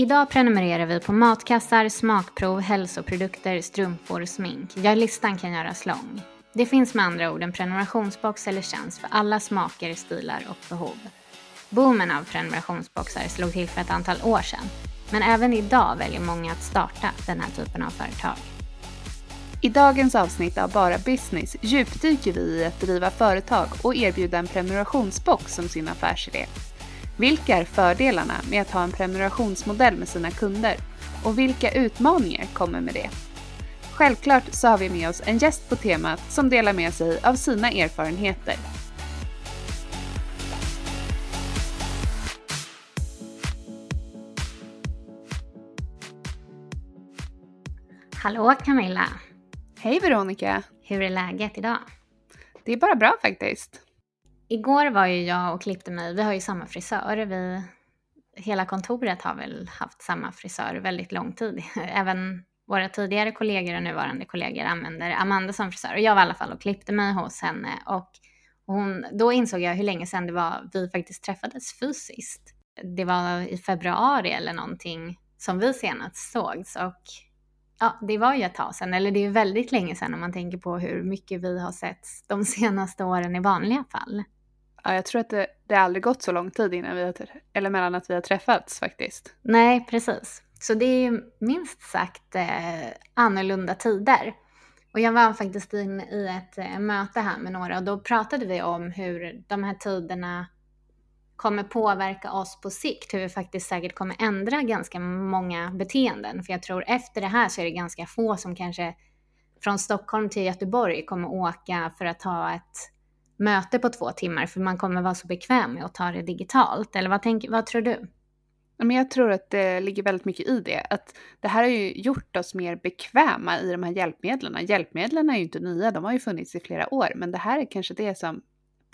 Idag prenumererar vi på matkassar, smakprov, hälsoprodukter, strumpor och smink. Ja, listan kan göras lång. Det finns med andra ord en prenumerationsbox eller tjänst för alla smaker, stilar och behov. Boomen av prenumerationsboxar slog till för ett antal år sedan, men även idag väljer många att starta den här typen av företag. I dagens avsnitt av Bara Business djupdyker vi i att driva företag och erbjuda en prenumerationsbox som sin affärsidé. Vilka är fördelarna med att ha en prenumerationsmodell med sina kunder? Och vilka utmaningar kommer med det? Självklart så har vi med oss en gäst på temat som delar med sig av sina erfarenheter. Hallå Camilla! Hej Veronica! Hur är läget idag? Det är bara bra faktiskt. Igår var ju jag och klippte mig, vi har ju samma frisör, vi, hela kontoret har väl haft samma frisör väldigt lång tid. Även våra tidigare kollegor och nuvarande kollegor använder Amanda som frisör. Och jag var i alla fall och klippte mig hos henne och hon, då insåg jag hur länge sedan det var vi faktiskt träffades fysiskt. Det var i februari eller någonting som vi senast sågs och ja, det var ju ett tag sedan, eller det är väldigt länge sedan om man tänker på hur mycket vi har sett de senaste åren i vanliga fall. Ja, jag tror att det, det aldrig gått så lång tid innan vi har, eller mellan att vi har träffats faktiskt. Nej, precis. Så det är ju minst sagt eh, annorlunda tider. Och jag var faktiskt inne i ett eh, möte här med några och då pratade vi om hur de här tiderna kommer påverka oss på sikt, hur vi faktiskt säkert kommer ändra ganska många beteenden. För jag tror efter det här så är det ganska få som kanske från Stockholm till Göteborg kommer åka för att ha ett möte på två timmar, för man kommer vara så bekväm med att ta det digitalt. Eller vad, tänk, vad tror du? Men jag tror att det ligger väldigt mycket i det. Att det här har ju gjort oss mer bekväma i de här hjälpmedlen. Hjälpmedlen är ju inte nya, de har ju funnits i flera år. Men det här är kanske det som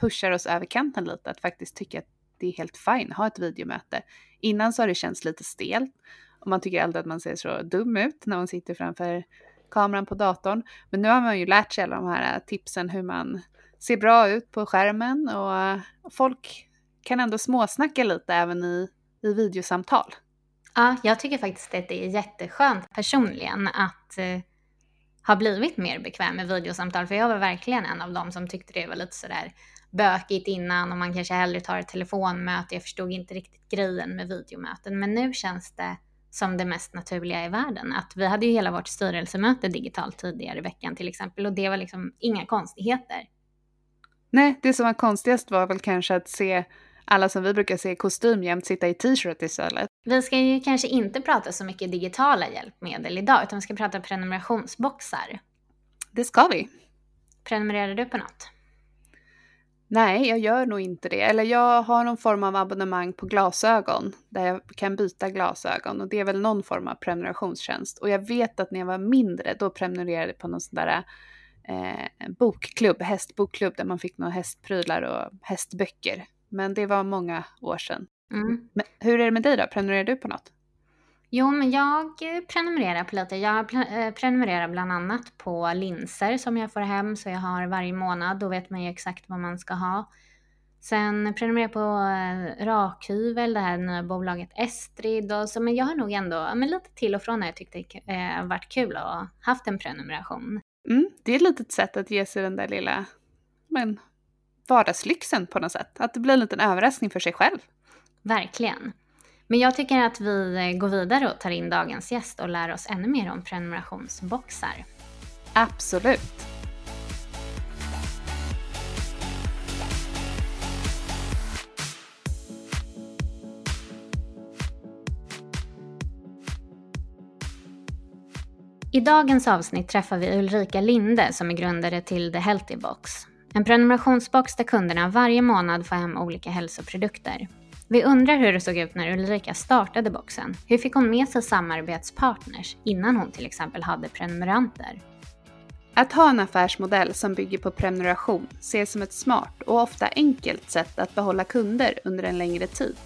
pushar oss över kanten lite, att faktiskt tycka att det är helt fine att ha ett videomöte. Innan så har det känts lite stelt och man tycker alltid att man ser så dum ut när man sitter framför kameran på datorn. Men nu har man ju lärt sig alla de här tipsen hur man ser bra ut på skärmen och eh, folk kan ändå småsnacka lite även i, i videosamtal. Ja, jag tycker faktiskt att det är jätteskönt personligen att eh, ha blivit mer bekväm med videosamtal. För jag var verkligen en av dem som tyckte det var lite sådär bökigt innan och man kanske hellre tar ett telefonmöte. Jag förstod inte riktigt grejen med videomöten. Men nu känns det som det mest naturliga i världen. Att vi hade ju hela vårt styrelsemöte digitalt tidigare i veckan till exempel och det var liksom inga konstigheter. Nej, det som var konstigast var väl kanske att se alla som vi brukar se i kostym jämt sitta i t-shirt istället. Vi ska ju kanske inte prata så mycket digitala hjälpmedel idag, utan vi ska prata prenumerationsboxar. Det ska vi. Prenumererar du på något? Nej, jag gör nog inte det. Eller jag har någon form av abonnemang på glasögon där jag kan byta glasögon och det är väl någon form av prenumerationstjänst. Och jag vet att när jag var mindre då prenumererade jag på någon sån där eh, bokklubb, hästbokklubb där man fick några hästprylar och hästböcker. Men det var många år sedan. Mm. Hur är det med dig då? Prenumererar du på något? Jo, men jag prenumererar på lite. Jag eh, prenumererar bland annat på linser som jag får hem, så jag har varje månad. Då vet man ju exakt vad man ska ha. Sen prenumererar jag på eh, Rakhyvel, det här nya bolaget Estrid. Och så, men jag har nog ändå men lite till och från när jag tyckte det eh, varit kul att haft en prenumeration. Mm, det är ett litet sätt att ge sig den där lilla men, vardagslyxen på något sätt. Att det blir en liten överraskning för sig själv. Verkligen. Men jag tycker att vi går vidare och tar in dagens gäst och lär oss ännu mer om prenumerationsboxar. Absolut. I dagens avsnitt träffar vi Ulrika Linde som är grundare till The Healthy Box. En prenumerationsbox där kunderna varje månad får hem olika hälsoprodukter. Vi undrar hur det såg ut när Ulrika startade boxen. Hur fick hon med sig samarbetspartners innan hon till exempel hade prenumeranter? Att ha en affärsmodell som bygger på prenumeration ses som ett smart och ofta enkelt sätt att behålla kunder under en längre tid.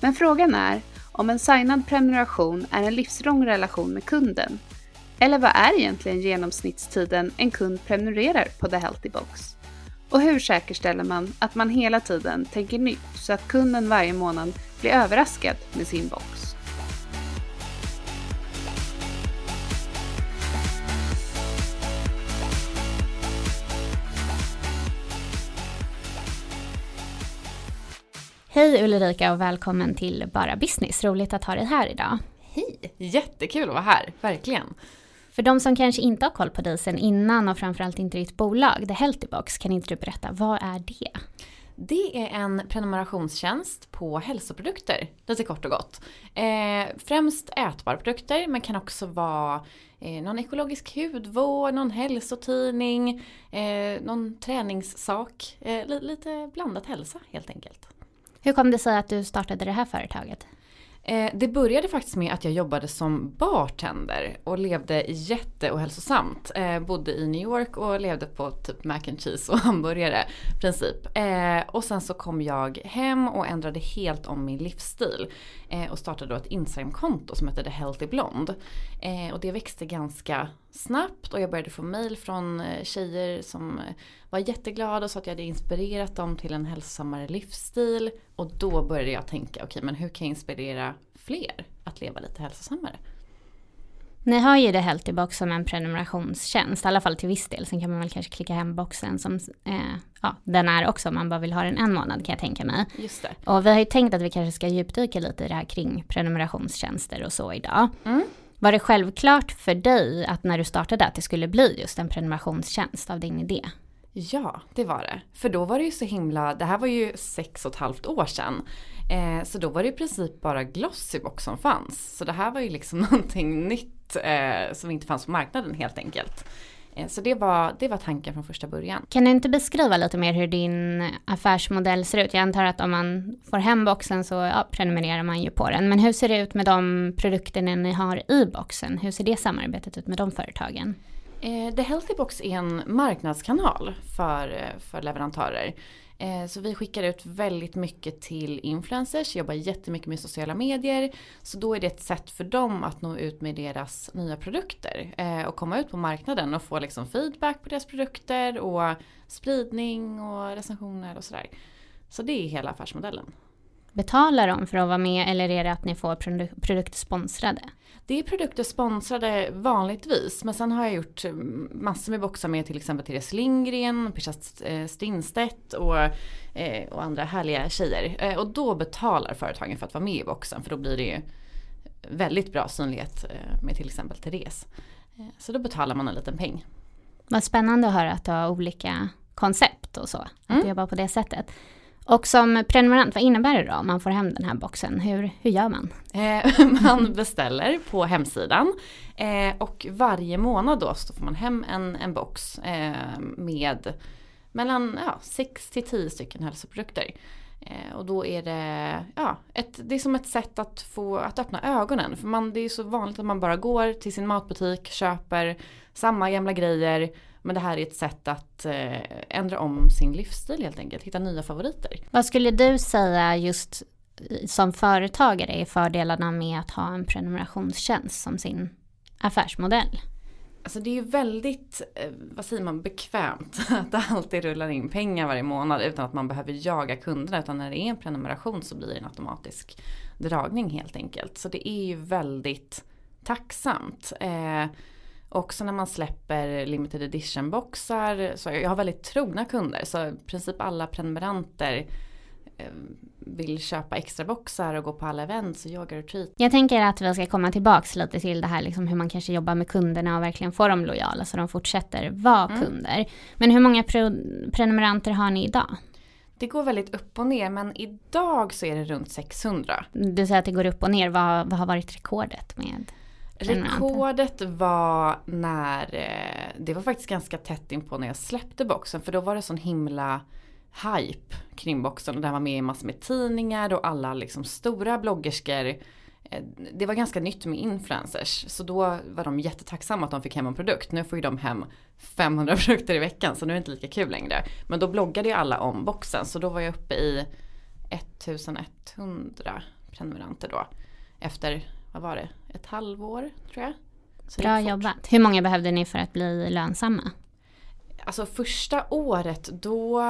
Men frågan är om en signad prenumeration är en livslång relation med kunden. Eller vad är egentligen genomsnittstiden en kund prenumererar på The Healthy Box? Och hur säkerställer man att man hela tiden tänker nytt så att kunden varje månad blir överraskad med sin box? Hej Ulrika och välkommen till Bara Business. Roligt att ha dig här idag. Hej! Jättekul att vara här, verkligen. För de som kanske inte har koll på dig sen innan och framförallt inte ditt bolag, The Healthy Box, kan inte du berätta, vad är det? Det är en prenumerationstjänst på hälsoprodukter, lite kort och gott. Eh, främst ätbara produkter, men kan också vara eh, någon ekologisk hudvård, någon hälsotidning, eh, någon träningssak. Eh, li lite blandat hälsa helt enkelt. Hur kom det sig att du startade det här företaget? Eh, det började faktiskt med att jag jobbade som bartender och levde jätteohälsosamt. Eh, bodde i New York och levde på typ mac and cheese och hamburgare princip. Eh, och sen så kom jag hem och ändrade helt om min livsstil. Eh, och startade då ett Instagramkonto som hette The Healthy Blonde. Och det växte ganska snabbt och jag började få mail från tjejer som var jätteglada och sa att jag hade inspirerat dem till en hälsosammare livsstil. Och då började jag tänka, okej okay, men hur kan jag inspirera fler att leva lite hälsosammare? Ni har ju The Healthy Box som en prenumerationstjänst, i alla fall till viss del. Sen kan man väl kanske klicka hem boxen som eh, ja, den är också om man bara vill ha den en månad kan jag tänka mig. Just det. Och vi har ju tänkt att vi kanske ska djupdyka lite i det här kring prenumerationstjänster och så idag. Mm. Var det självklart för dig att när du startade att det skulle bli just en prenumerationstjänst av din idé? Ja, det var det. För då var det ju så himla, det här var ju sex och ett halvt år sedan. Eh, så då var det i princip bara Glossybox som fanns. Så det här var ju liksom någonting nytt eh, som inte fanns på marknaden helt enkelt. Eh, så det var, det var tanken från första början. Kan du inte beskriva lite mer hur din affärsmodell ser ut? Jag antar att om man får hem boxen så ja, prenumererar man ju på den. Men hur ser det ut med de produkterna ni har i boxen? Hur ser det samarbetet ut med de företagen? Eh, The Healthy Box är en marknadskanal för, eh, för leverantörer. Eh, så vi skickar ut väldigt mycket till influencers, jobbar jättemycket med sociala medier. Så då är det ett sätt för dem att nå ut med deras nya produkter. Eh, och komma ut på marknaden och få liksom feedback på deras produkter och spridning och recensioner och sådär. Så det är hela affärsmodellen. Betalar de för att vara med eller är det att ni får produkter sponsrade? Det är produkter sponsrade vanligtvis men sen har jag gjort massor med boxar med till exempel Therese Lindgren, Pirsa eh, Strindstedt och, eh, och andra härliga tjejer. Eh, och då betalar företagen för att vara med i boxen för då blir det ju väldigt bra synlighet eh, med till exempel Therese. Eh, så då betalar man en liten peng. Vad spännande att höra att du har olika koncept och så. Att Mm. du jobbar på det sättet. Och som prenumerant, vad innebär det då om man får hem den här boxen? Hur, hur gör man? Eh, man beställer på hemsidan eh, och varje månad då så får man hem en, en box eh, med mellan ja, 6 till 10 stycken hälsoprodukter. Eh, och då är det, ja, ett, det är som ett sätt att få, att öppna ögonen. För man, det är så vanligt att man bara går till sin matbutik, köper samma gamla grejer. Men det här är ett sätt att eh, ändra om sin livsstil helt enkelt, hitta nya favoriter. Vad skulle du säga just i- som företagare är fördelarna med att ha en prenumerationstjänst som sin affärsmodell? Alltså det är ju väldigt, eh, vad säger man, bekvämt att det alltid rullar in pengar varje månad utan att man behöver jaga kunderna. Utan när det är en prenumeration så blir det en automatisk dragning helt enkelt. Så det är ju väldigt tacksamt. Eh, också när man släpper limited edition boxar. Så jag har väldigt trogna kunder. Så i princip alla prenumeranter eh, vill köpa extra boxar och gå på alla events och yoga retreat. Jag tänker att vi ska komma tillbaks lite till det här liksom hur man kanske jobbar med kunderna och verkligen får dem lojala så de fortsätter vara Mm. kunder. Men hur många pre- prenumeranter har ni idag? Det går väldigt upp och ner men idag så är det runt 600. Du säger att det går upp och ner. Vad, vad har varit rekordet med? Rekordet var när, eh, det var faktiskt ganska tätt in på när jag släppte boxen för då var det sån himla hype kring boxen och den var med i massor med tidningar och alla liksom stora bloggerskor. Eh, det var ganska nytt med influencers så då var de jättetacksamma att de fick hem en produkt. Nu får ju de hem 500 produkter i veckan så nu är det inte lika kul längre. Men då bloggade ju alla om boxen så då var jag uppe i 1100 prenumeranter då. Efter, vad var det, ett halvår tror jag. Så Bra jobbat. Hur många behövde ni för att bli lönsamma? Alltså första året då,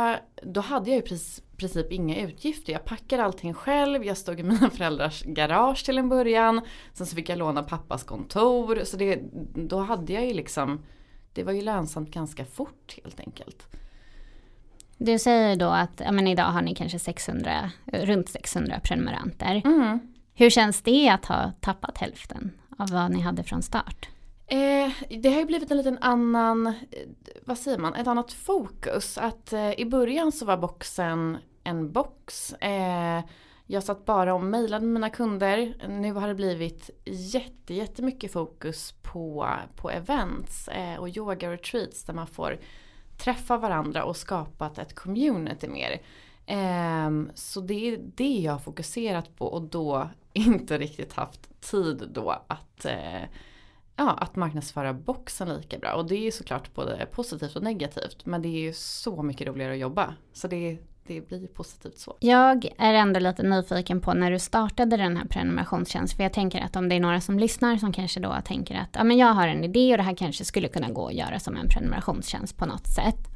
då hade jag i princip inga utgifter. Jag packade allting själv, jag stod i mina föräldrars garage till en början. Sen så fick jag låna pappas kontor. Så det, då hade jag ju liksom, det var ju lönsamt ganska fort helt enkelt. Du säger då att men idag har ni kanske 600, runt 600 prenumeranter. Mm. Hur känns det att ha tappat hälften av vad ni hade från start? Eh, det har ju blivit en liten annan, eh, vad säger man, ett annat fokus. Att eh, i början så var boxen en box. Eh, jag satt bara och mejlade mina kunder. Nu har det blivit jätte, jättemycket fokus på, på events eh, och yoga retreats där man får träffa varandra och skapat ett community mer. Ehm, så det är det jag har fokuserat på och då inte riktigt haft tid då att eh, ja, att marknadsföra boxen lika bra. Och det är ju såklart både positivt och negativt. Men det är ju så mycket roligare att jobba. Så det, det blir positivt så. Jag är ändå lite nyfiken på när du startade den här prenumerationstjänsten. För jag tänker att om det är några som lyssnar som kanske då tänker att ja, men jag har en idé och det här kanske skulle kunna gå att göra som en prenumerationstjänst på något sätt.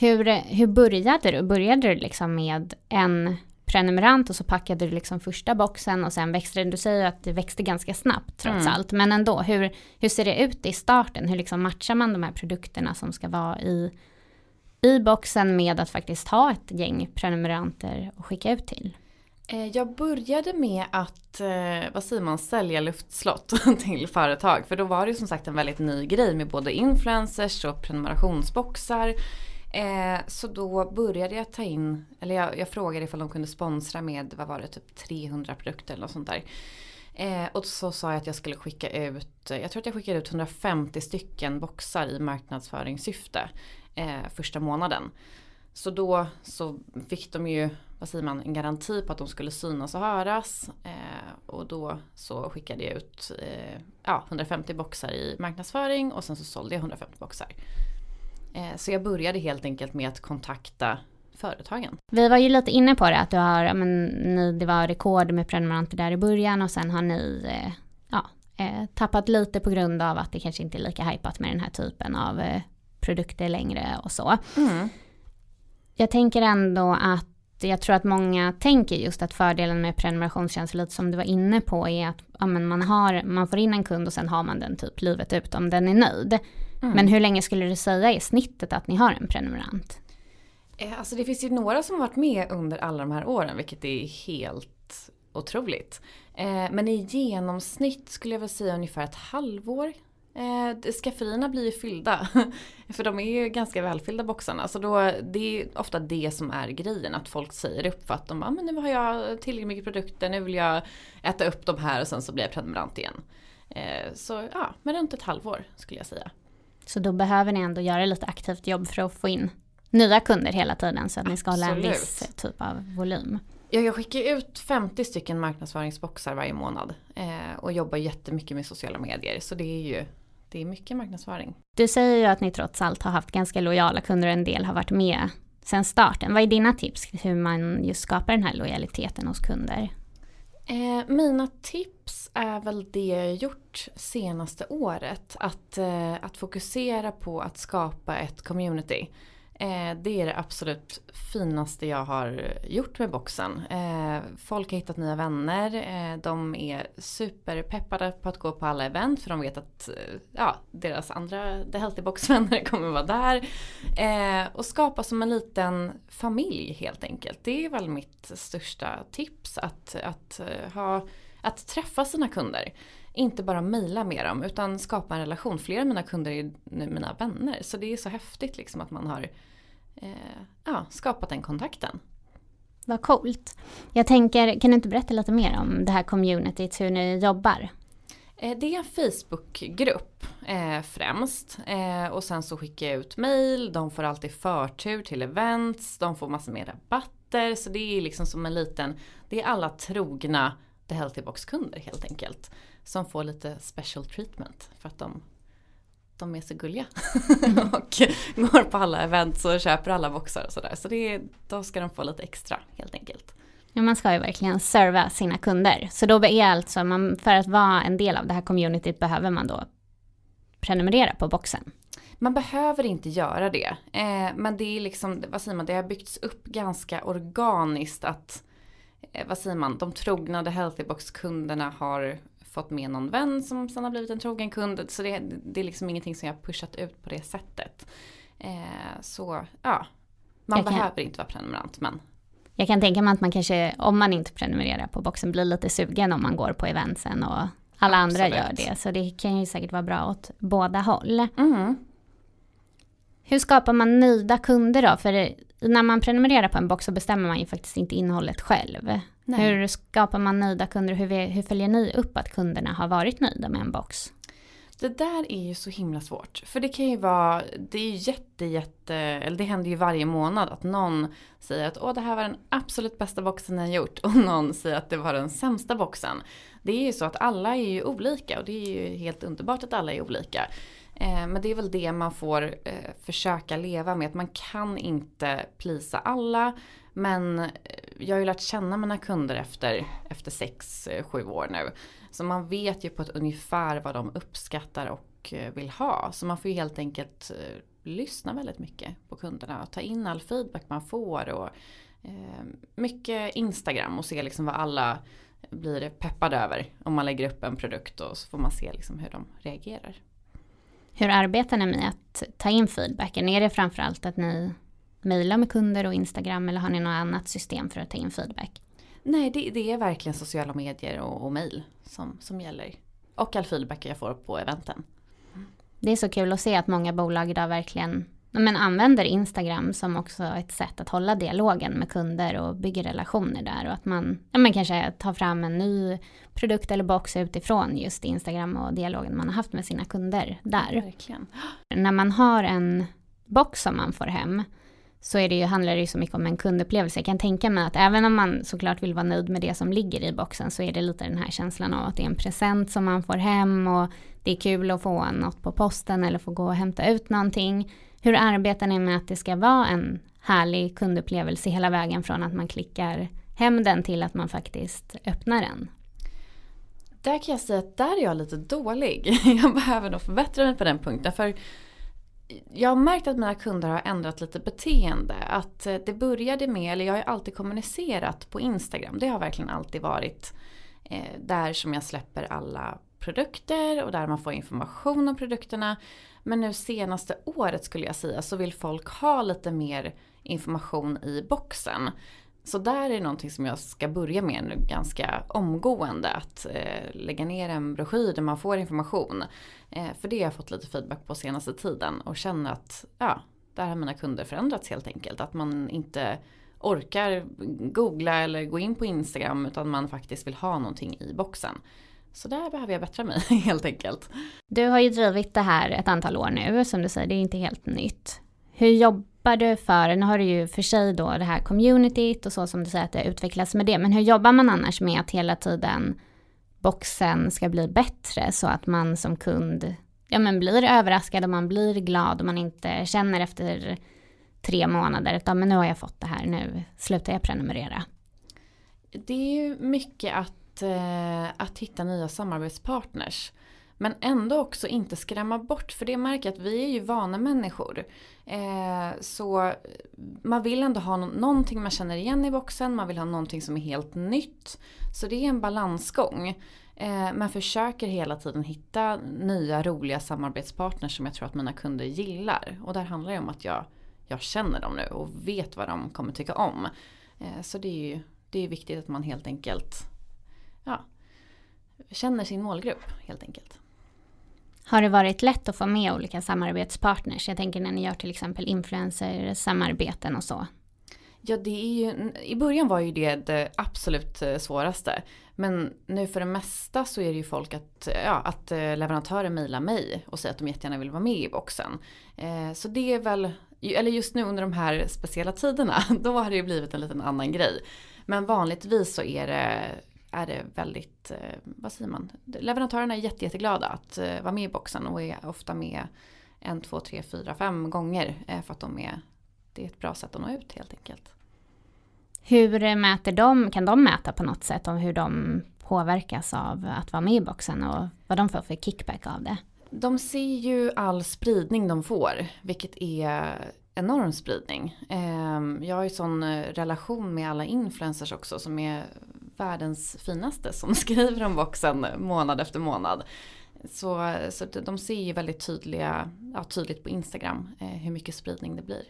Hur, hur började du? Började du liksom med en prenumerant och så packade du liksom första boxen och sen växte det, du säger ju att det växte ganska snabbt trots allt, men ändå, hur, hur ser det ut i starten? Hur liksom matchar man de här produkterna som ska vara i, i boxen med att faktiskt ha ett gäng prenumeranter och skicka ut till? Eh, Jag började med att, eh, vad säger man, sälja luftslott till företag. För då var det ju som sagt en väldigt ny grej med både influencers och prenumerationsboxar. Eh, Så då började jag ta in, eller jag, jag frågade ifall de kunde sponsra med, vad var det, typ 300 produkter eller något sånt där. Eh, och så sa jag att jag skulle skicka ut, eh, jag tror att jag skickade ut 150 stycken boxar i marknadsföringssyfte eh, första månaden. Så då så fick de ju, vad säger man, en garanti på att de skulle synas och höras. Eh, och då så skickade jag ut eh, ja, 150 boxar i marknadsföring och sen så sålde jag 150 boxar. Eh, så jag började helt enkelt med att kontakta företagen. Vi var ju lite inne på det, att du har, men, ni, det var rekord med prenumeranter där i början och sen har ni eh, ja, eh, tappat lite på grund av att det kanske inte är lika hypat med den här typen av produkter längre och så. Jag tänker ändå att jag tror att många tänker just att fördelen med prenumerationstjänster, lite som du var inne på, är att ja, man, har, man får in en kund och sen har man den typ livet ut om den är nöjd. Men hur länge skulle du säga är snittet att ni har en prenumerant? Eh, Alltså det finns ju några som har varit med under alla de här åren vilket är helt otroligt. Eh, men i genomsnitt skulle jag väl säga ungefär ett halvår. Eh, skafferierna blir ju fyllda. För de är ju ganska välfyllda boxarna. Så då, det är ofta det som är grejen. Att folk säger upp för att de bara, men nu har jag tillräckligt mycket produkter, nu vill jag äta upp de här och sen så blir jag prenumerant igen. Så ja, men runt ett halvår skulle jag säga. Så då behöver ni ändå göra lite aktivt jobb för att få in nya kunder hela tiden så att ni ska hålla en viss typ av volym. Ja, jag skickar ut 50 stycken marknadsföringsboxar varje månad. Eh, och jobbar jättemycket med sociala medier. Så det är ju det är mycket marknadsföring. Du säger ju att ni trots allt har haft ganska lojala kunder och en del har varit med sedan starten. Vad är dina tips hur man just skapar den här lojaliteten hos kunder? Eh, mina tips är väl det jag gjort senaste året. Att, eh, att fokusera på att skapa ett community. Eh, det är det absolut finaste jag har gjort med boxen. Eh, folk har hittat nya vänner. Eh, de är superpeppade på att gå på alla event för de vet att eh, ja, deras andra The Healthy Box-vänner kommer vara där. Eh, och skapa som en liten familj helt enkelt. Det är väl mitt största tips. Att, att, eh, ha, att träffa sina kunder. Inte bara mejla med dem utan skapa en relation. Flera av mina kunder är nu mina vänner. Så det är så häftigt liksom att man har ja, skapat den kontakten. Vad coolt. Jag tänker, kan du inte berätta lite mer om det här communityt, hur ni jobbar? Eh, Det är en Facebookgrupp eh, främst. Eh, och sen så skickar jag ut mail, de får alltid förtur till events, de får massor med rabatter. Så det är liksom som en liten, det är alla trogna The Healthy Box-kunder helt enkelt. Som får lite special treatment för att de, de är så gulliga. och går på alla events och köper alla boxar och sådär. Så det då ska de få lite extra helt enkelt. Ja, man ska ju verkligen serva sina kunder. Så då är alltså, man, för att vara en del av det här communityt behöver man då prenumerera på boxen. Man behöver inte göra det. Eh, men det är liksom, vad säger man, det har byggts upp ganska organiskt att, eh, vad säger man, de trogna The Healthy Box-kunderna har fått med någon vän som sen har blivit en trogen kund. Så det, det är liksom ingenting som jag har pushat ut på det sättet. Eh, så ja, man Jag kan- behöver inte vara prenumerant men Jag kan tänka mig att man kanske, om man inte prenumererar på boxen, blir lite sugen om man går på eventsen och alla andra Absolut. gör det. Så det kan ju säkert vara bra åt båda håll. mm. Hur skapar man nöjda kunder då? För när man prenumererar på en box så bestämmer man ju faktiskt inte innehållet själv. Nej. Hur skapar man nöjda kunder? Hur, hur följer ni upp att kunderna har varit nöjda med en box? Det där är ju så himla svårt. För det kan ju vara, det är ju jätte, jätte, eller det händer ju varje månad att någon säger att åh det här var den absolut bästa boxen jag gjort och någon säger att det var den sämsta boxen. Det är ju så att alla är ju olika och det är ju helt underbart att alla är olika. Eh, men det är väl det man får eh, försöka leva med, att man kan inte plisa alla. Men eh, jag har ju lärt känna mina kunder efter, efter sex, eh, sju år nu. Så man vet ju på ett ungefär vad de uppskattar och vill ha. Så man får ju helt enkelt lyssna väldigt mycket på kunderna och ta in all feedback man får. Och, eh, mycket Instagram och se liksom vad alla blir peppade över om man lägger upp en produkt och så får man se liksom hur de reagerar. Hur arbetar ni med att ta in feedbacken? Är det framförallt att ni mejlar med kunder och Instagram eller har ni något annat system för att ta in feedback? Nej, det, det är verkligen sociala medier och, och mejl som, som gäller. Och all feedback jag får på eventen. Det är så kul att se att många bolag idag verkligen men använder Instagram som också ett sätt att hålla dialogen med kunder och bygga relationer där och att man ja, men kanske tar fram en ny produkt eller box utifrån just Instagram och dialogen man har haft med sina kunder där. Verkligen. När man har en box som man får hem så är det ju, handlar det ju så mycket om en kundupplevelse. Jag kan tänka mig att även om man såklart vill vara nöjd med det som ligger i boxen så är det lite den här känslan av att det är en present som man får hem och det är kul att få något på posten eller få gå och hämta ut någonting. Hur arbetar ni med att det ska vara en härlig kundupplevelse hela vägen från att man klickar hem den till att man faktiskt öppnar den? Där kan jag säga att där är jag lite dålig. Jag behöver nog förbättra mig på den punkten. För jag har märkt att mina kunder har ändrat lite beteende. Att eh, det började med, eller jag har ju alltid kommunicerat på Instagram. Det har verkligen alltid varit eh, där som jag släpper alla produkter och där man får information om produkterna. Men nu senaste året skulle jag säga så vill folk ha lite mer information i boxen. Så där är det någonting som jag ska börja med nu ganska omgående. Att eh, lägga ner en broschyr där man får information. Eh, för det har jag fått lite feedback på senaste tiden och känner att ja, där har mina kunder förändrats helt enkelt. Att man inte orkar googla eller gå in på Instagram utan man faktiskt vill ha någonting i boxen. Så där behöver jag bättra mig helt enkelt. Du har ju drivit det här ett antal år nu, som du säger, det är inte helt nytt. Hur jobbar du för, nu har du ju för sig då det här communityt och så som du säger att det utvecklas med det, men hur jobbar man annars med att hela tiden boxen ska bli bättre så att man som kund ja, men blir överraskad och man blir glad och man inte känner efter tre månader att men nu har jag fått det här, nu slutar jag prenumerera. Det är ju mycket att, eh, att hitta nya samarbetspartners. Men ändå också inte skrämma bort, för det märker jag att vi är ju vana människor. Eh, så man vill ändå ha någonting man känner igen i boxen, man vill ha någonting som är helt nytt. Så det är en balansgång. Eh, men försöker hela tiden hitta nya roliga samarbetspartners som jag tror att mina kunder gillar. Och där handlar det om att jag, jag känner dem nu och vet vad de kommer tycka om. Eh, så det är ju det är viktigt att man helt enkelt ja, känner sin målgrupp helt enkelt. Har det varit lätt att få med olika samarbetspartners? Jag tänker när ni gör till exempel influencer-samarbeten och så. Ja, det är ju, i början var ju det det absolut eh, svåraste. Men nu för det mesta så är det ju folk att, ja, att eh, leverantörer mejlar mig och säger att de jättegärna vill vara med i boxen. Eh, så det är väl, eller just nu under de här speciella tiderna, då har det ju blivit en liten annan grej. Men vanligtvis så är det är det väldigt, eh, vad säger man, leverantörerna är jätte, jätteglada att eh, vara med i boxen och är ofta med en, två, tre, fyra, fem gånger eh, för att de är, det är ett bra sätt att nå ut helt enkelt. Hur mäter de, kan de mäta på något sätt om hur de påverkas av att vara med i boxen och vad de får för kickback av det? De ser ju all spridning de får, vilket är enorm spridning. Ehm, jag har ju sån relation med alla influencers också som är världens finaste som skriver om boxen månad efter månad. Så, så de ser ju väldigt tydliga, ja, tydligt på Instagram eh, hur mycket spridning det blir.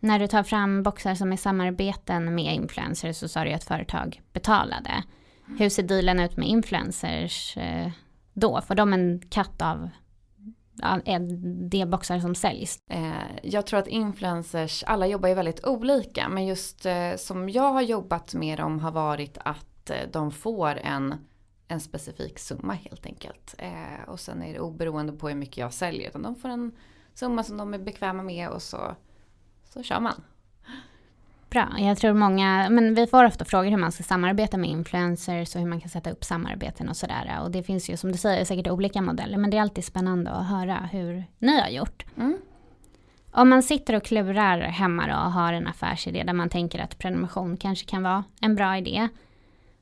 När du tar fram boxar som är samarbeten med influencers så sa du att företag betalade. Hur ser dealen ut med influencers eh, då? Får de en katt av de boxar som säljs? Eh, jag tror att influencers, alla jobbar ju väldigt olika men just eh, som jag har jobbat med dem har varit att eh, de får en, en specifik summa helt enkelt. Och sen är det oberoende på hur mycket jag säljer utan de får en summa som de är bekväma med och så, så kör man. Bra, jag tror många, men vi får ofta frågor hur man ska samarbeta med influencers och hur man kan sätta upp samarbeten och sådär. Och det finns ju som du säger säkert olika modeller, men det är alltid spännande att höra hur ni har gjort. Mm. Om man sitter och klurar hemma då och har en affärsidé där man tänker att prenumeration kanske kan vara en bra idé.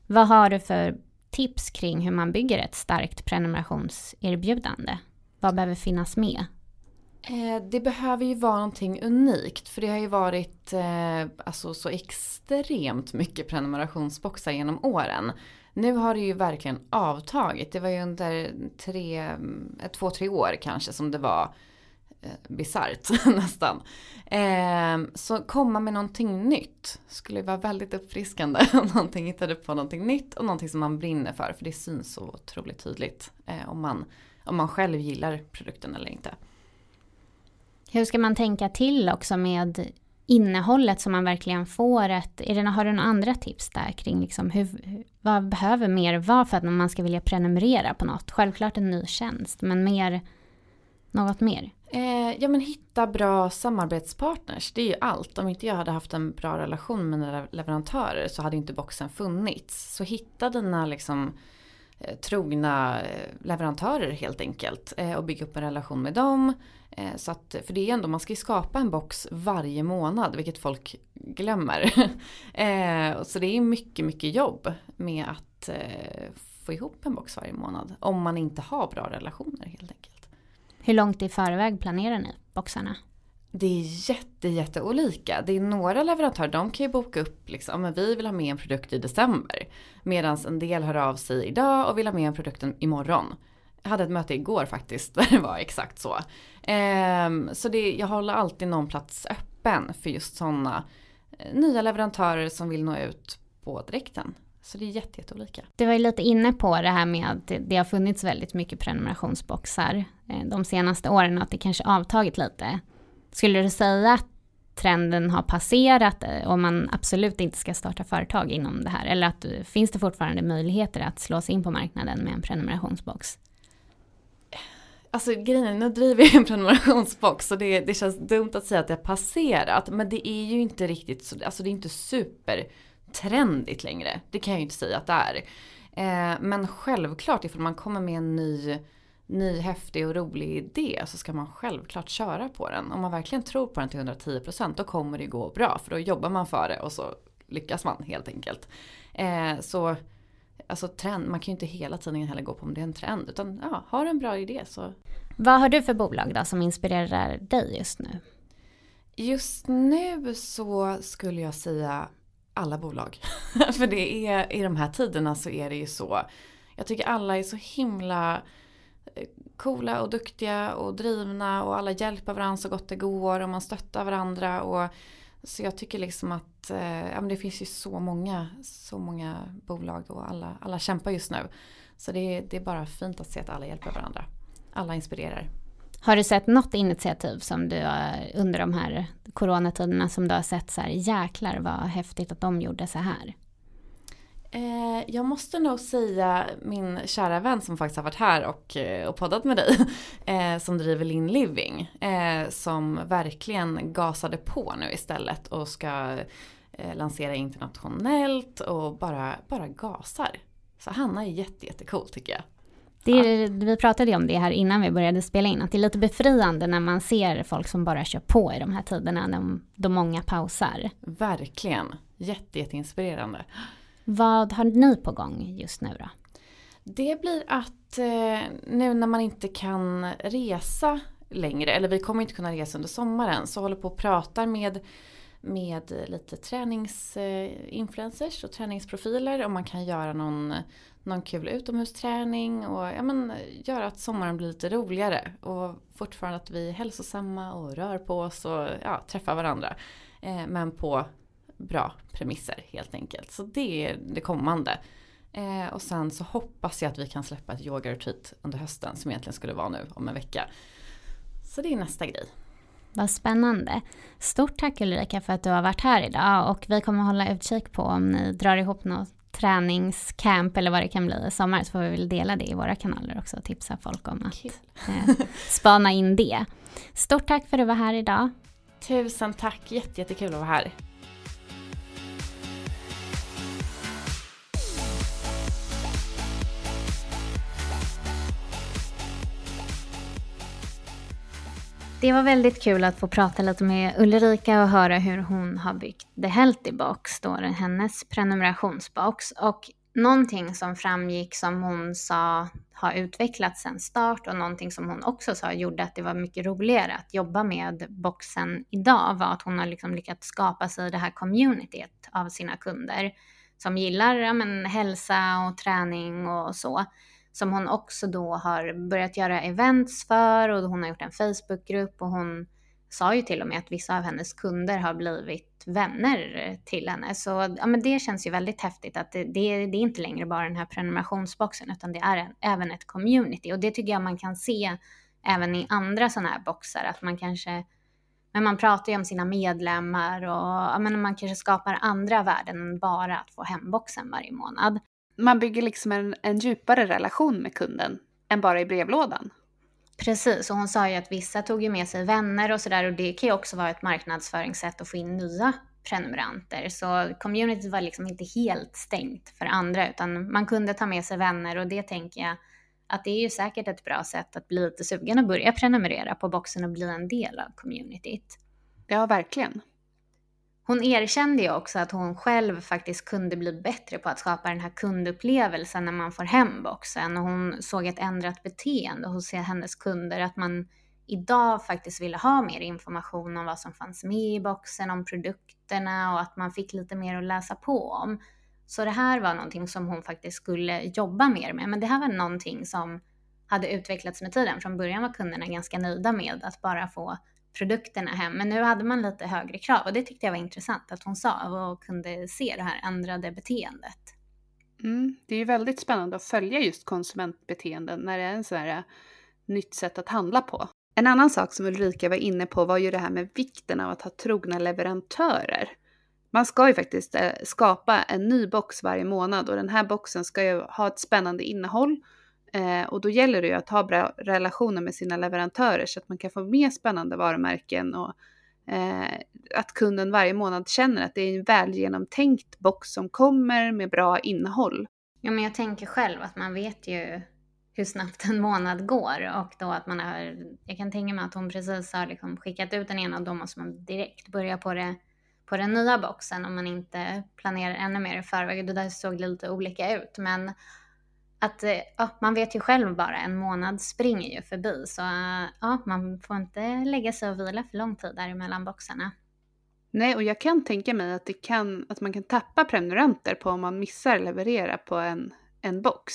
Vad har du för tips kring hur man bygger ett starkt prenumerationserbjudande? Vad behöver finnas med? Eh, det behöver ju vara någonting unikt för det har ju varit eh, alltså så extremt mycket prenumerationsboxar genom åren. Nu har det ju verkligen avtagit. Det var ju under tre, mm, två, tre år kanske som det var eh, bisarrt nästan. Eh, så komma med någonting nytt skulle vara väldigt uppfriskande. Om någonting hittade på någonting nytt och någonting som man brinner för. För det syns så otroligt tydligt eh, om, man, om man själv gillar produkten eller inte. Hur ska man tänka till också med innehållet som man verkligen får ett, är det, har du några andra tips där kring liksom hur, vad behöver mer vara för att man ska vilja prenumerera på något? Självklart en ny tjänst, men mer, något mer? Eh, ja men hitta bra samarbetspartners, det är ju allt. Om inte jag hade haft en bra relation med mina leverantörer så hade inte boxen funnits. Så hitta dina liksom eh, Eh, trogna eh, leverantörer helt enkelt eh, och bygga upp en relation med dem. Så att, för det är ändå, man ska ju skapa en box varje månad, vilket folk glömmer. så det är mycket, mycket jobb med att få ihop en box varje månad. Om man inte har bra relationer helt enkelt. Hur långt i förväg planerar ni boxarna? Det är jätte, jätte olika. Det är några leverantörer, de kan ju boka upp liksom, men vi vill ha med en produkt i december. Medan en del hör av sig idag och vill ha med en produkt imorgon. Jag hade ett möte igår faktiskt där det var exakt så. Eh, så det, jag håller alltid någon plats öppen för just sådana eh, nya leverantörer som vill nå ut på direkten. Så det är jätte, jätteolika. Du var ju lite inne på det här med att det har funnits väldigt mycket prenumerationsboxar eh, de senaste åren och att det kanske avtagit lite. Skulle du säga att trenden har passerat eh, och man absolut inte ska starta företag inom det här? Eller att, finns det fortfarande möjligheter att slå sig in på marknaden med en prenumerationsbox? Alltså grejen är, nu driver jag en prenumerationsbox och det, det känns dumt att säga att det har passerat. Men det är ju inte riktigt så, alltså det är inte supertrendigt längre. Det kan jag ju inte säga att det är. Eh, men självklart ifall man kommer med en ny, ny häftig och rolig idé så ska man självklart köra på den. Om man verkligen tror på den till 110% då kommer det gå bra. För då jobbar man för det och så lyckas man helt enkelt. Eh, så alltså trend, man kan ju inte hela tiden heller gå på om det är en trend. Utan ja, har du en bra idé så. Vad har du för bolag då som inspirerar dig just nu? Just nu så skulle jag säga alla bolag. för det är, i de här tiderna så är det ju så. Jag tycker alla är så himla coola och duktiga och drivna och alla hjälper varandra så gott det går och man stöttar varandra. Och, så jag tycker liksom att eh, ja, men det finns ju så många, så många bolag och alla, alla kämpar just nu. Så det, det är bara fint att se att alla hjälper varandra. Alla inspirerar. Har du sett något initiativ som du eh, under de här coronatiderna som du har sett så här jäklar vad häftigt att de gjorde så här? Eh, jag måste nog säga min kära vän som faktiskt har varit här och, eh, och poddat med dig. Eh, som driver Linn Living. Eh, som verkligen gasade på nu istället och ska eh, lansera internationellt och bara, bara gasar. Så Hanna är jätte, jättecool tycker jag. Det är, vi pratade ju om det här innan vi började spela in, att det är lite befriande när man ser folk som bara kör på i de här tiderna, de, de många pausar. Verkligen, jätte, jätteinspirerande. Vad har ni på gång just nu då? Det blir att eh, nu när man inte kan resa längre, eller vi kommer inte kunna resa under sommaren, så håller på och pratar med, med lite träningsinfluencers eh, och träningsprofiler om man kan göra någon, någon kul utomhusträning och ja, men, göra att sommaren blir lite roligare. Och fortfarande att vi är hälsosamma och rör på oss och ja, träffar varandra. Eh, men på bra premisser helt enkelt. Så det är det kommande. Eh, och sen så hoppas jag att vi kan släppa ett yoga-retreat under hösten som egentligen skulle vara nu om en vecka. Så det är nästa grej. Vad spännande. Stort tack Ulrika för att du har varit här idag och vi kommer hålla utkik på om ni drar ihop något träningscamp eller vad det kan bli i sommar så får vi väl dela det i våra kanaler också och tipsa folk om att eh, spana in det. Stort tack för att du var här idag. Tusen tack, jätte, jättekul att vara här. Det var väldigt kul att få prata lite med Ulrika och höra hur hon har byggt The Healthy Box, då hennes prenumerationsbox. Och någonting som framgick som hon sa har utvecklats sen start och någonting som hon också sa gjorde att det var mycket roligare att jobba med boxen idag var att hon har liksom lyckats skapa sig det här communityt av sina kunder som gillar ja, men, hälsa och träning och så som hon också då har börjat göra events för och hon har gjort en Facebookgrupp och hon sa ju till och med att vissa av hennes kunder har blivit vänner till henne. Så ja, men det känns ju väldigt häftigt att det, det, det är inte längre bara den här prenumerationsboxen utan det är en, även ett community och det tycker jag man kan se även i andra sådana här boxar att man kanske men man pratar ju om sina medlemmar och ja, men man kanske skapar andra värden än bara att få hemboxen varje månad man bygger liksom en, en djupare relation med kunden än bara i brevlådan. Precis, och hon sa ju att vissa tog ju med sig vänner och sådär och det kan ju också vara ett marknadsföringssätt att få in nya prenumeranter. Så communityt var liksom inte helt stängt för andra utan man kunde ta med sig vänner och det tänker jag att det är ju säkert ett bra sätt att bli lite sugen och börja prenumerera på boxen och bli en del av communityt. Ja, verkligen. Hon erkände ju också att hon själv faktiskt kunde bli bättre på att skapa den här kundupplevelsen när man får hem boxen och hon såg ett ändrat beteende hos hennes kunder att man idag faktiskt ville ha mer information om vad som fanns med i boxen, om produkterna och att man fick lite mer att läsa på om. Så det här var någonting som hon faktiskt skulle jobba mer med, men det här var någonting som hade utvecklats med tiden. Från början var kunderna ganska nöjda med att bara få produkterna hem. Men nu hade man lite högre krav och det tyckte jag var intressant att hon sa och kunde se det här ändrade beteendet. Mm, det är ju väldigt spännande att följa just konsumentbeteenden när det är en sån här eh, nytt sätt att handla på. En annan sak som Ulrika var inne på var ju det här med vikten av att ha trogna leverantörer. Man ska ju faktiskt eh, skapa en ny box varje månad och den här boxen ska ju ha ett spännande innehåll Eh, och då gäller det ju att ha bra relationer med sina leverantörer så att man kan få mer spännande varumärken och eh, att kunden varje månad känner att det är en väl genomtänkt box som kommer med bra innehåll. Ja, men jag tänker själv att man vet ju hur snabbt en månad går och då att man har, jag kan tänka mig att hon precis har liksom skickat ut den ena och då måste man direkt börja på det på den nya boxen om man inte planerar ännu mer i förväg. Det där såg lite olika ut men att eh, ja, man vet ju själv bara, en månad springer ju förbi. Så ja, man får inte lägga sig och vila för lång tid däremellan boxarna. Nej, och jag kan tänka mig att, det kan, att man kan tappa prenumeranter på om man missar leverera på en, en box.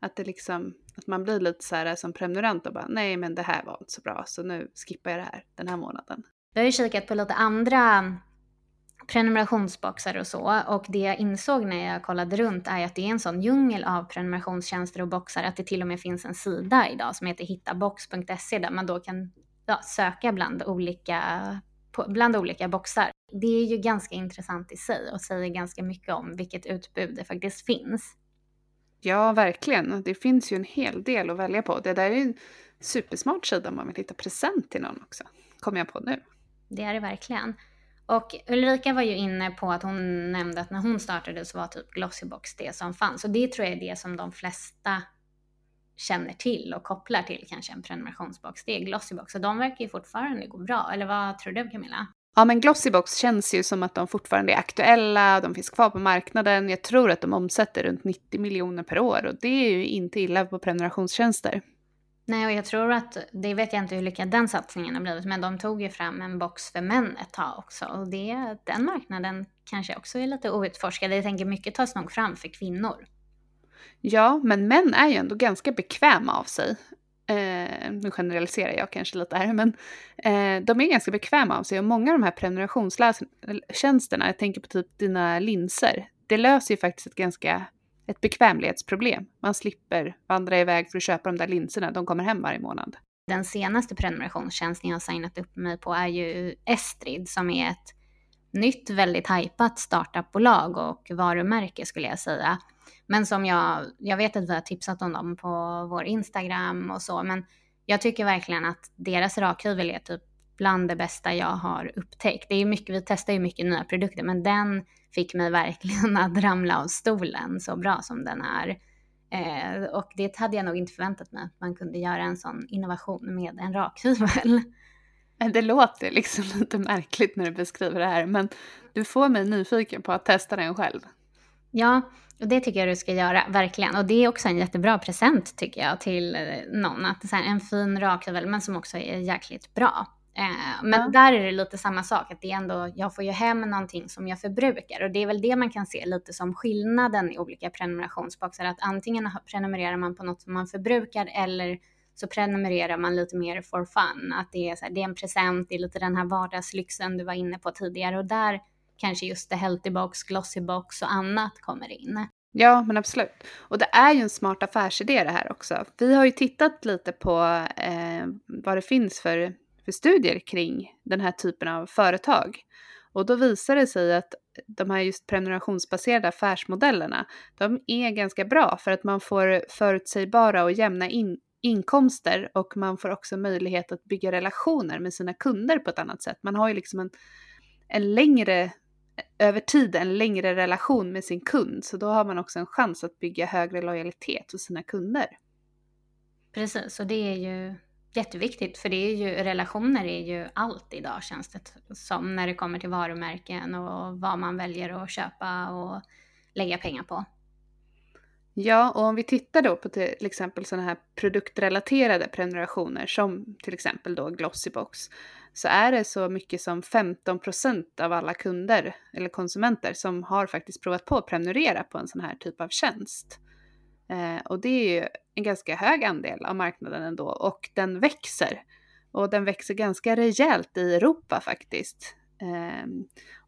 Att, det liksom, att man blir lite så här som prenumerant och bara nej men det här var inte så bra så nu skippar jag det här den här månaden. Jag har ju kikat på lite andra prenumerationsboxar och så. Och det jag insåg när jag kollade runt är att det är en sån djungel av prenumerationstjänster och boxar att det till och med finns en sida idag som heter hittabox.se där man då kan ja, söka bland olika, bland olika boxar. Det är ju ganska intressant i sig och säger ganska mycket om vilket utbud det faktiskt finns. Ja, verkligen. Det finns ju en hel del att välja på. Det där är en supersmart sida om man vill hitta present till någon också. Kommer jag på nu. Det är det verkligen. Och Ulrika var ju inne på att hon nämnde att när hon startade så var typ Glossybox det som fanns. Och det tror jag är det som de flesta känner till och kopplar till kanske en prenumerationsbox. Det är Glossybox och de verkar ju fortfarande gå bra. Eller vad tror du Camilla? Ja men Glossybox känns ju som att de fortfarande är aktuella, de finns kvar på marknaden. Jag tror att de omsätter runt 90 miljoner per år och det är ju inte illa på prenumerationstjänster. Nej, och jag tror att, det vet jag inte hur lyckad den satsningen har blivit, men de tog ju fram en box för män ett tag också. Och det, den marknaden kanske också är lite outforskad. Jag tänker mycket tas nog fram för kvinnor. Ja, men män är ju ändå ganska bekväma av sig. Eh, nu generaliserar jag kanske lite här, men eh, de är ganska bekväma av sig och många av de här prenumerationstjänsterna, jag tänker på typ dina linser, det löser ju faktiskt ett ganska ett bekvämlighetsproblem. Man slipper vandra iväg för att köpa de där linserna, de kommer hem varje månad. Den senaste prenumerationstjänsten jag har signat upp mig på är ju Estrid som är ett nytt, väldigt hajpat startupbolag och varumärke skulle jag säga. Men som jag, jag vet att vi har tipsat om dem på vår Instagram och så, men jag tycker verkligen att deras rakhyvel är typ bland det bästa jag har upptäckt. Det är mycket, vi testar ju mycket nya produkter, men den fick mig verkligen att ramla av stolen så bra som den är. Eh, och det hade jag nog inte förväntat mig, att man kunde göra en sån innovation med en rakhyvel. Det låter liksom lite märkligt när du beskriver det här, men du får mig nyfiken på att testa den själv. Ja, och det tycker jag du ska göra, verkligen. Och det är också en jättebra present tycker jag till eh, någon. Att så här, en fin rakhyvel, men som också är jäkligt bra. Eh, men ja. där är det lite samma sak, att det är ändå, jag får ju hem någonting som jag förbrukar och det är väl det man kan se lite som skillnaden i olika prenumerationsboxar, att antingen prenumererar man på något som man förbrukar eller så prenumererar man lite mer for fun, att det är, så här, det är en present, det är lite den här vardagslyxen du var inne på tidigare och där kanske just det healthy box, glossy box och annat kommer in. Ja, men absolut. Och det är ju en smart affärsidé det här också. Vi har ju tittat lite på eh, vad det finns för för studier kring den här typen av företag. Och då visar det sig att de här just prenumerationsbaserade affärsmodellerna, de är ganska bra för att man får förutsägbara och jämna in inkomster och man får också möjlighet att bygga relationer med sina kunder på ett annat sätt. Man har ju liksom en, en längre, över tid en längre relation med sin kund, så då har man också en chans att bygga högre lojalitet hos sina kunder. Precis, och det är ju jätteviktigt för det är ju, relationer är ju allt idag känns det som när det kommer till varumärken och vad man väljer att köpa och lägga pengar på. Ja, och om vi tittar då på till exempel sådana här produktrelaterade prenumerationer som till exempel då Glossybox så är det så mycket som 15% av alla kunder eller konsumenter som har faktiskt provat på att prenumerera på en sån här typ av tjänst. Eh, och det är ju en ganska hög andel av marknaden ändå och den växer. Och den växer ganska rejält i Europa faktiskt. Eh,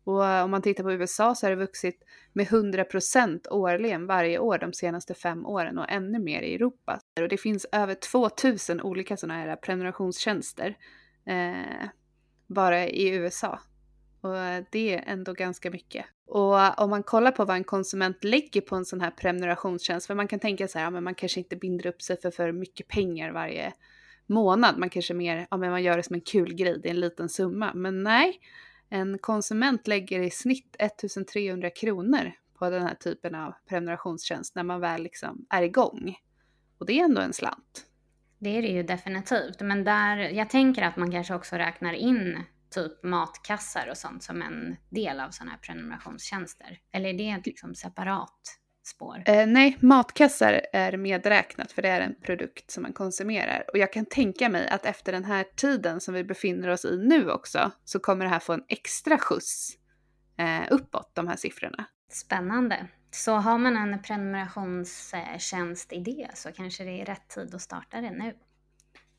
och om man tittar på USA så har det vuxit med 100% årligen varje år de senaste fem åren och ännu mer i Europa. Och det finns över 2000 olika sådana här prenumerationstjänster eh, bara i USA. Och det är ändå ganska mycket. Och om man kollar på vad en konsument lägger på en sån här prenumerationstjänst, för man kan tänka så här, ja, men man kanske inte binder upp sig för för mycket pengar varje månad. Man kanske mer, ja men man gör det som en kul grej, det är en liten summa. Men nej, en konsument lägger i snitt 1300 kronor på den här typen av prenumerationstjänst när man väl liksom är igång. Och det är ändå en slant. Det är det ju definitivt. Men där, jag tänker att man kanske också räknar in typ matkassar och sånt som en del av sådana här prenumerationstjänster. Eller är det liksom separat spår? Eh, nej, matkassar är medräknat för det är en produkt som man konsumerar. Och jag kan tänka mig att efter den här tiden som vi befinner oss i nu också så kommer det här få en extra skjuts eh, uppåt, de här siffrorna. Spännande. Så har man en prenumerationstjänstidé så kanske det är rätt tid att starta det nu.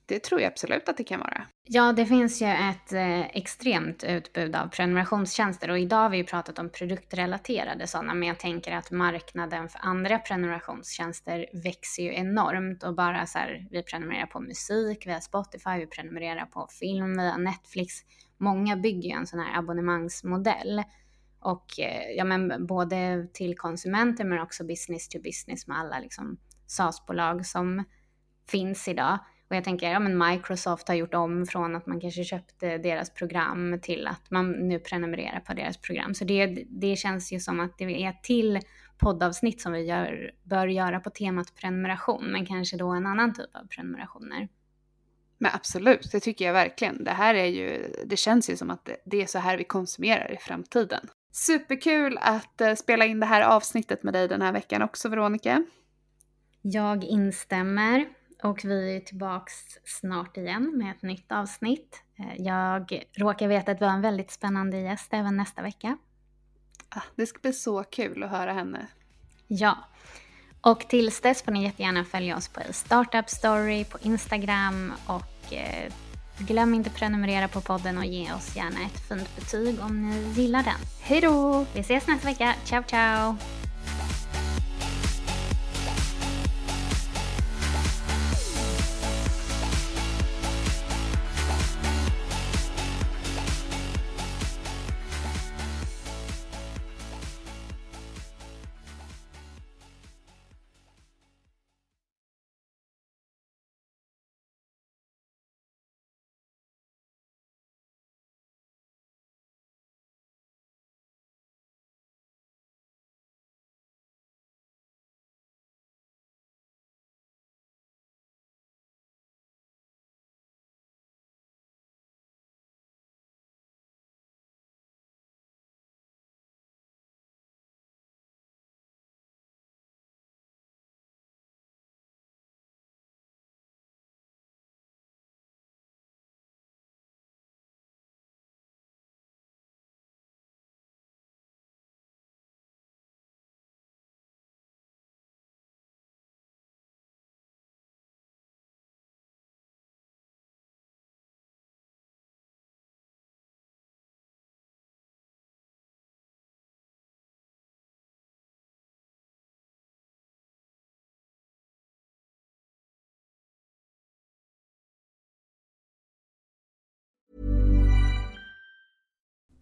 Det tror jag absolut att det kan vara. Ja, det finns ju ett eh, extremt utbud av prenumerationstjänster och idag har vi ju pratat om produktrelaterade sådana, men jag tänker att marknaden för andra prenumerationstjänster växer ju enormt och bara så här, vi prenumererar på musik vi har Spotify, vi prenumererar på film via Netflix. Många bygger ju en sån här abonnemangsmodell och eh, ja, men både till konsumenter men också business to business med alla liksom SaaS-bolag som finns idag. Och jag tänker, ja men Microsoft har gjort om från att man kanske köpte deras program till att man nu prenumererar på deras program. Så det, det känns ju som att det är till poddavsnitt som vi gör, bör göra på temat prenumeration, men kanske då en annan typ av prenumerationer. Men absolut, det tycker jag verkligen. Det här är ju, det känns ju som att det är så här vi konsumerar i framtiden. Superkul att uh, spela in det här avsnittet med dig den här veckan också, Veronica. Jag instämmer. Och vi är tillbaks snart igen med ett nytt avsnitt. Eh, jag råkar veta att vi har en väldigt spännande gäst även nästa vecka. Ah, det ska bli så kul att höra henne. Ja. Och tills dess får ni jättegärna följa oss på Startup Story på Instagram och eh, glöm inte prenumerera på podden och ge oss gärna ett fint betyg om ni gillar den. Hej då! Vi ses nästa vecka. Ciao ciao!